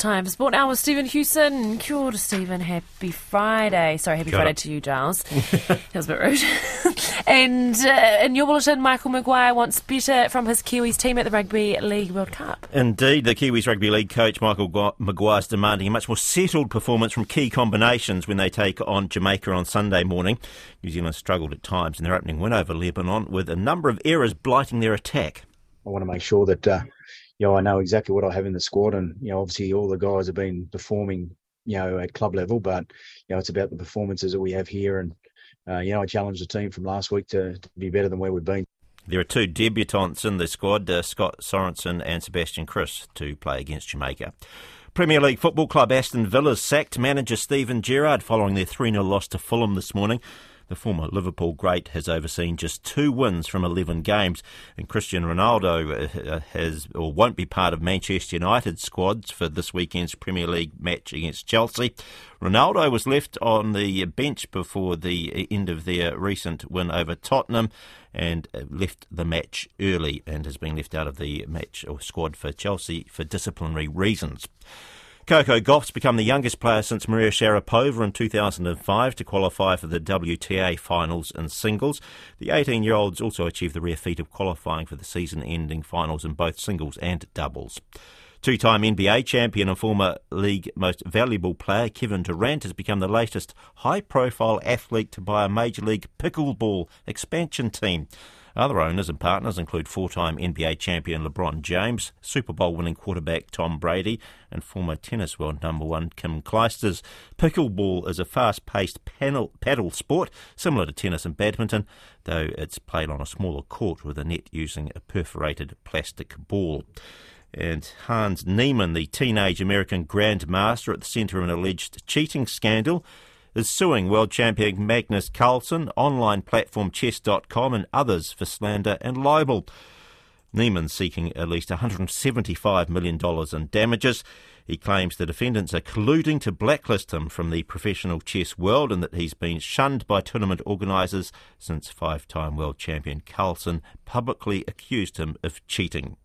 Time for Sport Now with Stephen Hewson. Kia ora, Stephen. Happy Friday. Sorry, happy Friday to you, Giles. that was a bit rude. and uh, in your bulletin, Michael Maguire wants better from his Kiwis team at the Rugby League World Cup. Indeed, the Kiwis Rugby League coach Michael Maguire is demanding a much more settled performance from key combinations when they take on Jamaica on Sunday morning. New Zealand struggled at times in their opening win over Lebanon with a number of errors blighting their attack. I want to make sure that uh, you know I know exactly what I have in the squad, and you know obviously all the guys have been performing you know at club level, but you know it's about the performances that we have here, and uh, you know I challenged the team from last week to, to, be better than where we've been. There are two debutants in the squad, uh, Scott Sorensen and Sebastian Kris, to play against Jamaica. Premier League football club Aston Villa sacked manager Steven Gerrard following their 3 0 loss to Fulham this morning. The former Liverpool great has overseen just two wins from 11 games, and Cristiano Ronaldo uh, has or won't be part of Manchester United's squads for this weekend's Premier League match against Chelsea. Ronaldo was left on the bench before the end of their recent win over Tottenham and uh, left the match early and has been left out of the match or squad for Chelsea for disciplinary reasons. Coco Gauff's become the youngest player since Maria Sharapova in 2005 to qualify for the WTA finals in singles. The 18 year olds also achieved the rare feat of qualifying for the season ending finals in both singles and doubles. Two time NBA champion and former league most valuable player Kevin Durant has become the latest high profile athlete to buy a Major League Pickleball expansion team. Other owners and partners include four time NBA champion LeBron James, Super Bowl winning quarterback Tom Brady, and former tennis world number one Kim Clijsters. Pickleball is a fast paced paddle sport similar to tennis and badminton, though it's played on a smaller court with a net using a perforated plastic ball. And Hans Niemann, the teenage American grandmaster at the centre of an alleged cheating scandal, is suing world champion Magnus Carlsen, online platform chess.com, and others for slander and libel. Niemann seeking at least $175 million in damages. He claims the defendants are colluding to blacklist him from the professional chess world and that he's been shunned by tournament organisers since five time world champion Carlsen publicly accused him of cheating.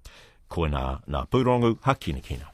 Koina na purongu hakinakina.